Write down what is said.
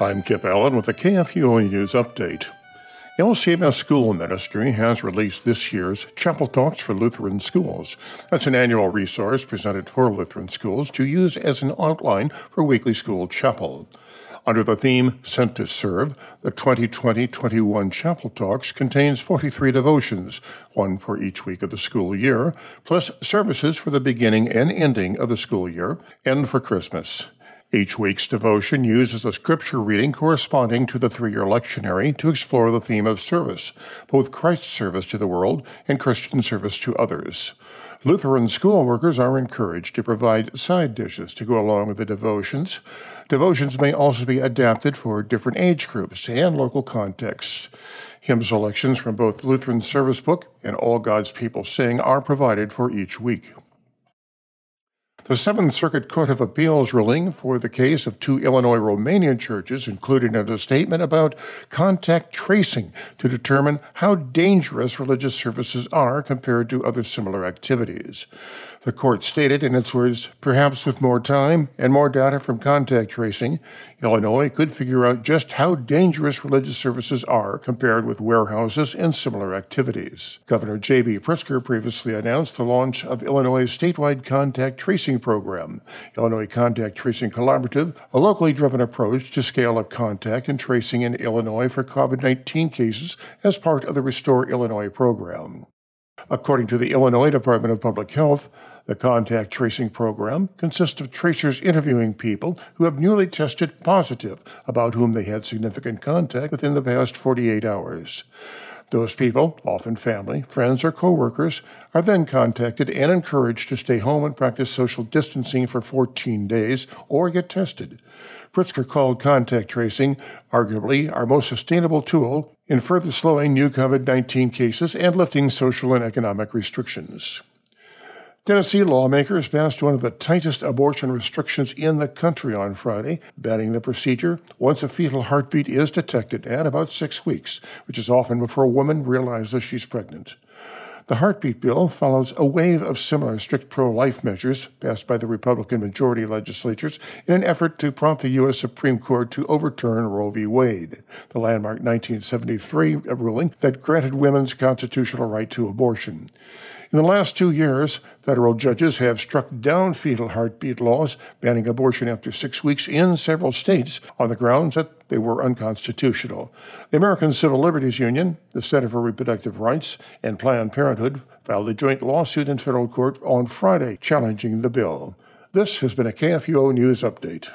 I'm Kip Allen with the KFUO News Update. LCMS School Ministry has released this year's Chapel Talks for Lutheran Schools. That's an annual resource presented for Lutheran schools to use as an outline for weekly school chapel. Under the theme Sent to Serve, the 2020 21 Chapel Talks contains 43 devotions, one for each week of the school year, plus services for the beginning and ending of the school year, and for Christmas. Each week's devotion uses a scripture reading corresponding to the three year lectionary to explore the theme of service, both Christ's service to the world and Christian service to others. Lutheran school workers are encouraged to provide side dishes to go along with the devotions. Devotions may also be adapted for different age groups and local contexts. Hymn selections from both Lutheran Service Book and All God's People Sing are provided for each week. The Seventh Circuit Court of Appeals ruling for the case of two Illinois Romanian churches included in a statement about contact tracing to determine how dangerous religious services are compared to other similar activities. The court stated in its words, perhaps with more time and more data from contact tracing, Illinois could figure out just how dangerous religious services are compared with warehouses and similar activities. Governor J.B. Pritzker previously announced the launch of Illinois' statewide contact tracing program, Illinois Contact Tracing Collaborative, a locally driven approach to scale up contact and tracing in Illinois for COVID 19 cases as part of the Restore Illinois program. According to the Illinois Department of Public Health, the contact tracing program consists of tracers interviewing people who have newly tested positive about whom they had significant contact within the past 48 hours. Those people, often family, friends, or coworkers, are then contacted and encouraged to stay home and practice social distancing for 14 days or get tested. Pritzker called contact tracing arguably our most sustainable tool in further slowing new COVID 19 cases and lifting social and economic restrictions. Tennessee lawmakers passed one of the tightest abortion restrictions in the country on Friday, banning the procedure once a fetal heartbeat is detected at about six weeks, which is often before a woman realizes she's pregnant. The heartbeat bill follows a wave of similar strict pro life measures passed by the Republican majority legislatures in an effort to prompt the U.S. Supreme Court to overturn Roe v. Wade, the landmark 1973 ruling that granted women's constitutional right to abortion. In the last two years, federal judges have struck down fetal heartbeat laws banning abortion after six weeks in several states on the grounds that they were unconstitutional. The American Civil Liberties Union, the Center for Reproductive Rights, and Planned Parenthood filed a joint lawsuit in federal court on Friday challenging the bill. This has been a KFUO News Update.